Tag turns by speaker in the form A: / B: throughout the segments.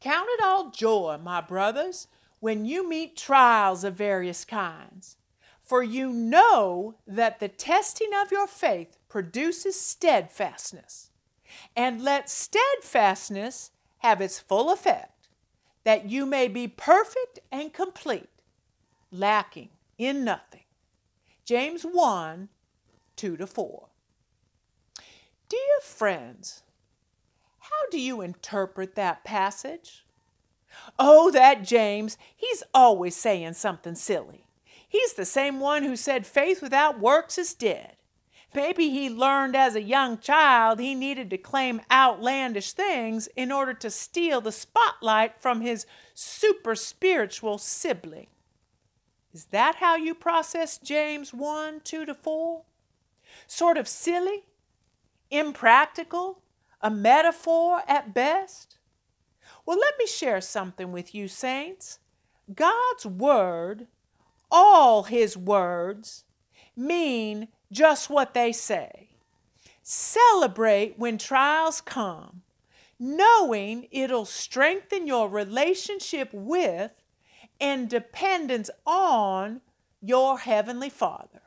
A: Count it all joy, my brothers, when you meet trials of various kinds, for you know that the testing of your faith produces steadfastness. And let steadfastness have its full effect, that you may be perfect and complete, lacking in nothing. James 1 2 to 4. Dear friends, how do you interpret that passage? Oh, that James, he's always saying something silly. He's the same one who said faith without works is dead. Maybe he learned as a young child he needed to claim outlandish things in order to steal the spotlight from his super spiritual sibling. Is that how you process James 1 2 to 4? Sort of silly? Impractical? A metaphor at best? Well, let me share something with you, saints. God's Word, all His words, mean just what they say. Celebrate when trials come, knowing it'll strengthen your relationship with and dependence on your Heavenly Father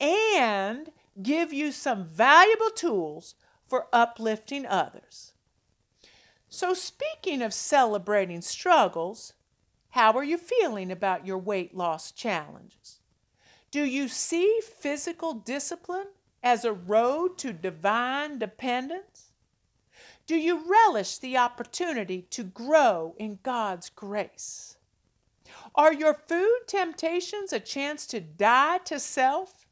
A: and give you some valuable tools for uplifting others. So, speaking of celebrating struggles, how are you feeling about your weight loss challenges? Do you see physical discipline as a road to divine dependence? Do you relish the opportunity to grow in God's grace? Are your food temptations a chance to die to self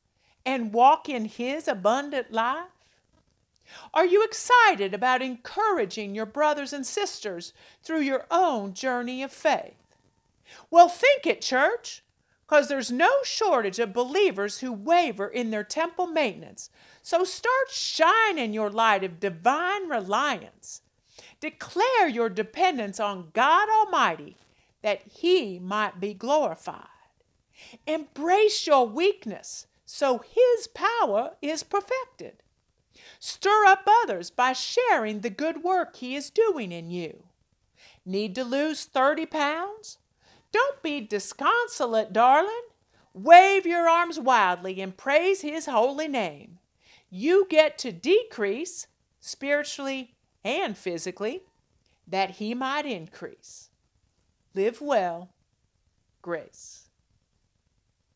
A: and walk in His abundant life? Are you excited about encouraging your brothers and sisters through your own journey of faith? Well, think it, church, because there's no shortage of believers who waver in their temple maintenance. So start shining your light of divine reliance. Declare your dependence on God Almighty that He might be glorified. Embrace your weakness so His power is perfected. Stir up others by sharing the good work He is doing in you. Need to lose 30 pounds? Don't be disconsolate, darling. Wave your arms wildly and praise His holy name. You get to decrease spiritually and physically that He might increase. Live well. Grace.